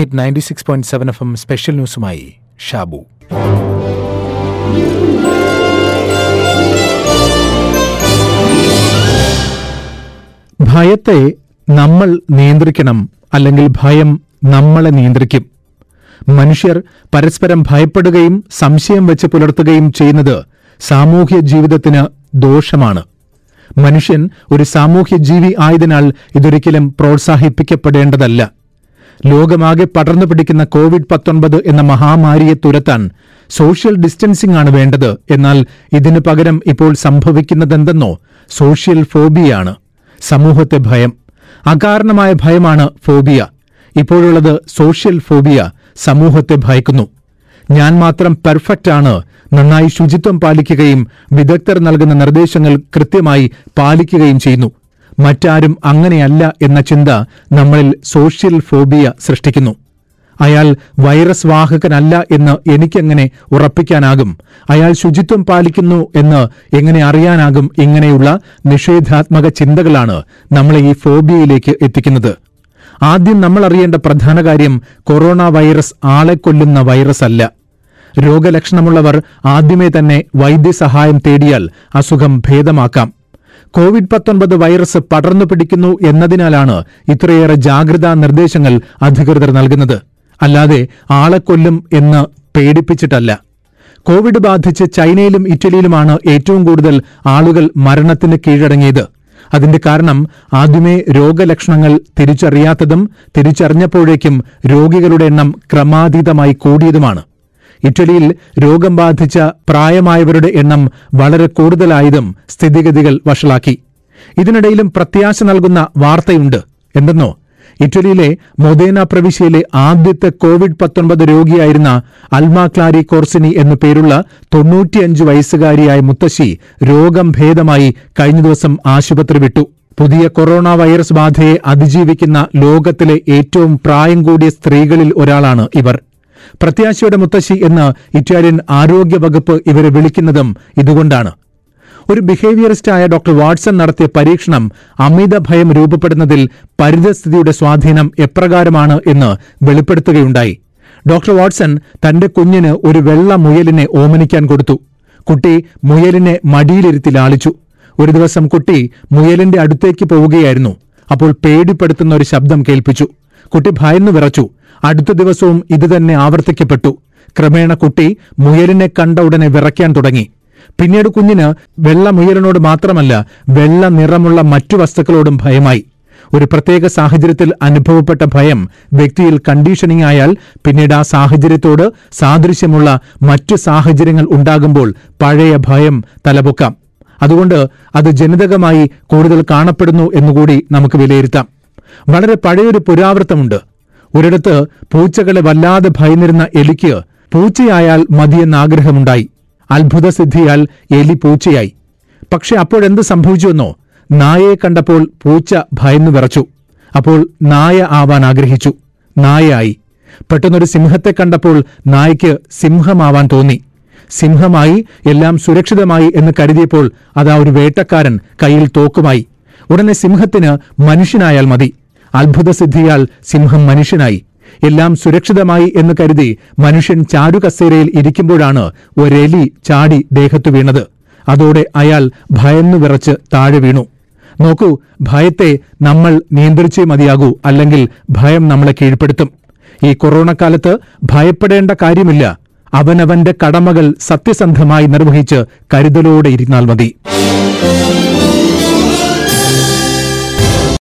Hit ninety six point seven F M special ന്യൂസുമായി Shabu. ഭയത്തെ നമ്മൾ നിയന്ത്രിക്കണം അല്ലെങ്കിൽ ഭയം നമ്മളെ നിയന്ത്രിക്കും. മനുഷ്യർ പരസ്പരം ഭയപ്പെടുകയും സംശയം വെച്ച് പുലർത്തുകയും ചെയ്യുന്നത് സാമൂഹ്യ ജീവിതത്തിന് ദോഷമാണ്. മനുഷ്യൻ ഒരു സാമൂഹ്യ ജീവി ആയതിനാൽ ഇതൊരിക്കലും പ്രോത്സാഹിപ്പിക്കപ്പെടേണ്ടതല്ല. ലോകമാകെ പടർന്നു പിടിക്കുന്ന കോവിഡ് പത്തൊൻപത് എന്ന മഹാമാരിയെ തുരത്താൻ സോഷ്യൽ ഡിസ്റ്റൻസിംഗ് ആണ് വേണ്ടത്. എന്നാൽ ഇതിനു പകരം ഇപ്പോൾ സംഭവിക്കുന്നതെന്തെന്നോ സോഷ്യൽ ഫോബിയാണ്. സമൂഹത്തെ ഭയം. അകാരണമായ ഭയമാണ് ഫോബിയ. ഇപ്പോഴുള്ളത് സോഷ്യൽ ഫോബിയ സമൂഹത്തെ ഭയക്കുന്നു. ഞാൻ മാത്രം പെർഫെക്റ്റ് ആണ് നന്നായി ശുചിത്വം പാലിക്കുകയും വിദഗ്ധർ നൽകുന്ന നിർദ്ദേശങ്ങൾ കൃത്യമായി പാലിക്കുകയും ചെയ്യുന്നു. മറ്റാരും അങ്ങനെയല്ല എന്ന ചിന്ത നമ്മളിൽ സോഷ്യൽ ഫോബിയ സൃഷ്ടിക്കുന്നു. അയാൾ വൈറസ് വാഹകനല്ല എന്ന് എനിക്കെങ്ങനെ ഉറപ്പിക്കാനാകും? അയാൾ ശുചിത്വം പാലിക്കുന്നു എന്ന് എങ്ങനെ അറിയാനാകും? ഇങ്ങനെയുള്ള നിഷേധാത്മക ചിന്തകളാണ് നമ്മളെ ഈ ഫോബിയയിലേക്ക് എത്തിക്കുന്നത്. ആദ്യം നമ്മൾ അറിയേണ്ട പ്രധാന കാര്യം കൊറോണ വൈറസ് ആളെ കൊല്ലുന്ന വൈറസ് അല്ല. രോഗലക്ഷണമുള്ളവർ ആദ്യമേ തന്നെ വൈദ്യസഹായം തേടിയാൽ അസുഖം ഭേദമാക്കാം. കോവിഡ് പത്തൊൻപത് വൈറസ് പടർന്നു പിടിക്കുന്നു എന്നതിനാലാണ് ഇത്രയേറെ ജാഗ്രതാ നിർദ്ദേശങ്ങൾ അധികൃതർ നൽകുന്നത്. അല്ലാതെ ആളെ കൊല്ലും എന്ന് പേടിപ്പിച്ചിട്ടല്ല. കോവിഡ് ബാധിച്ച് ചൈനയിലും ഇറ്റലിയിലുമാണ് ഏറ്റവും കൂടുതൽ ആളുകൾ മരണത്തിന് കീഴടങ്ങിയത്. അതിന്റെ കാരണം ആദ്യമേ രോഗലക്ഷണങ്ങൾ തിരിച്ചറിയാത്തതും തിരിച്ചറിഞ്ഞപ്പോഴേക്കും രോഗികളുടെ എണ്ണം ക്രമാതീതമായി കൂടിയതുമാണ്. ഇറ്റലിയിൽ രോഗം ബാധിച്ച പ്രായമായവരുടെ എണ്ണം വളരെ കൂടുതലായതും സ്ഥിതിഗതികൾ വഷളാക്കി. ഇതിനിടയിലും പ്രത്യാശ നൽകുന്ന വാർത്തയുണ്ട്. എന്തെന്നോ? ഇറ്റലിയിലെ മൊദേന പ്രവിശ്യയിലെ ആദ്യത്തെ കോവിഡ് പത്തൊൻപത് രോഗിയായിരുന്ന അൽമ ക്ലാരി കോർസിനി എന്നു പേരുള്ള തൊണ്ണൂറ്റിയഞ്ച് വയസ്സുകാരിയായ മുത്തശ്ശി രോഗം ഭേദമായി കഴിഞ്ഞ ദിവസം ആശുപത്രി വിട്ടു. പുതിയ കൊറോണ വൈറസ് ബാധയെ അതിജീവിക്കുന്ന ലോകത്തിലെ ഏറ്റവും പ്രായം കൂടിയ സ്ത്രീകളിൽ ഒരാളാണ് ഇവർ. പ്രത്യാശയുടെ മുത്തശ്ശി എന്ന് ഇറ്റാലിയൻ ആരോഗ്യ വകുപ്പ് ഇവരെ വിളിക്കുന്നതും ഇതുകൊണ്ടാണ്. ഒരു ബിഹേവിയറിസ്റ്റായ ഡോക്ടർ വാട്സൺ നടത്തിയ പരീക്ഷണം അമിത ഭയം രൂപപ്പെടുന്നതിൽ പരിതസ്ഥിതിയുടെ സ്വാധീനം എപ്രകാരമാണ് എന്ന് വെളിപ്പെടുത്തുകയുണ്ടായി. ഡോക്ടർ വാട്സൺ തന്റെ കുഞ്ഞിന് ഒരു വെള്ള മുയലിനെ ഓമനിക്കാൻ കൊടുത്തു. കുട്ടി മുയലിനെ മടിയിലിരുത്തി ലാളിച്ചു. ഒരു ദിവസം കുട്ടി മുയലിന്റെ അടുത്തേക്ക് പോവുകയായിരുന്നു. അപ്പോൾ പേടിപ്പെടുത്തുന്ന ഒരു ശബ്ദം കേൾപ്പിച്ചു. കുട്ടി ഭയന്നു വിറച്ചു. അടുത്ത ദിവസവും ഇതുതന്നെ ആവർത്തിക്കപ്പെട്ടു. ക്രമേണ കുട്ടി മുയലിനെ കണ്ട ഉടനെ വിറയ്ക്കാൻ തുടങ്ങി. പിന്നീട് കുഞ്ഞിന് വെള്ള മുയലിനോട് മാത്രമല്ല വെള്ള നിറമുള്ള മറ്റു വസ്തുക്കളോടും ഭയമായി. ഒരു പ്രത്യേക സാഹചര്യത്തിൽ അനുഭവപ്പെട്ട ഭയം വ്യക്തിയിൽ കണ്ടീഷനിങ് ആയാൽ പിന്നീട് ആ സാഹചര്യത്തോട് സാദൃശ്യമുള്ള മറ്റു സാഹചര്യങ്ങൾ ഉണ്ടാകുമ്പോൾ പഴയ ഭയം തലപൊക്കാം. അതുകൊണ്ട് അത് ജനിതകമായി കൂടുതൽ കാണപ്പെടുന്നു എന്നുകൂടി നമുക്ക് വിലയിരുത്താം. വളരെ പഴയൊരു പുരാവൃത്തമുണ്ട്. ഒരിടത്ത് പൂച്ചകളെ വല്ലാതെ ഭയന്നിരുന്ന എലിക്ക് പൂച്ചയായാൽ മതിയെന്ന ആഗ്രഹമുണ്ടായി. അത്ഭുതസിദ്ധിയാൽ എലി പൂച്ചയായി. പക്ഷെ അപ്പോഴെന്ത് സംഭവിച്ചുവെന്നോ? നായയെ കണ്ടപ്പോൾ പൂച്ച ഭയന്നു വിറച്ചു. അപ്പോൾ നായ ആവാൻ ആഗ്രഹിച്ചു. നായയായി. പെട്ടെന്നൊരു സിംഹത്തെ കണ്ടപ്പോൾ നായയ്ക്ക് സിംഹമാവാൻ തോന്നി. സിംഹമായി എല്ലാം സുരക്ഷിതമായി എന്ന് കരുതിയപ്പോൾ അതാ ഒരു വേട്ടക്കാരൻ കയ്യിൽ തോക്കുമായി. ഉടനെ സിംഹത്തിന് മനുഷ്യനായാൽ മതി. അത്ഭുതസിദ്ധിയാൽ സിംഹം മനുഷ്യനായി. എല്ലാം സുരക്ഷിതമായി എന്ന് കരുതി മനുഷ്യൻ ചാരുകസേരയിൽ ഇരിക്കുമ്പോഴാണ് ഒരെലി ചാടി ദേഹത്തു വീണത്. അതോടെ അയാൾ ഭയന്നു വിറച്ച് താഴെ വീണു. നോക്കൂ ഭയത്തെ നമ്മൾ നിയന്ത്രിച്ചേ മതിയാകൂ അല്ലെങ്കിൽ ഭയം നമ്മളെ കീഴ്പ്പെടുത്തും. ഈ കൊറോണ കാലത്ത് ഭയപ്പെടേണ്ട കാര്യമില്ല. അവനവന്റെ കടമകൾ സത്യസന്ധമായി നിർവഹിച്ച് കരുതലോടെ ഇരുന്നാൽ മതി.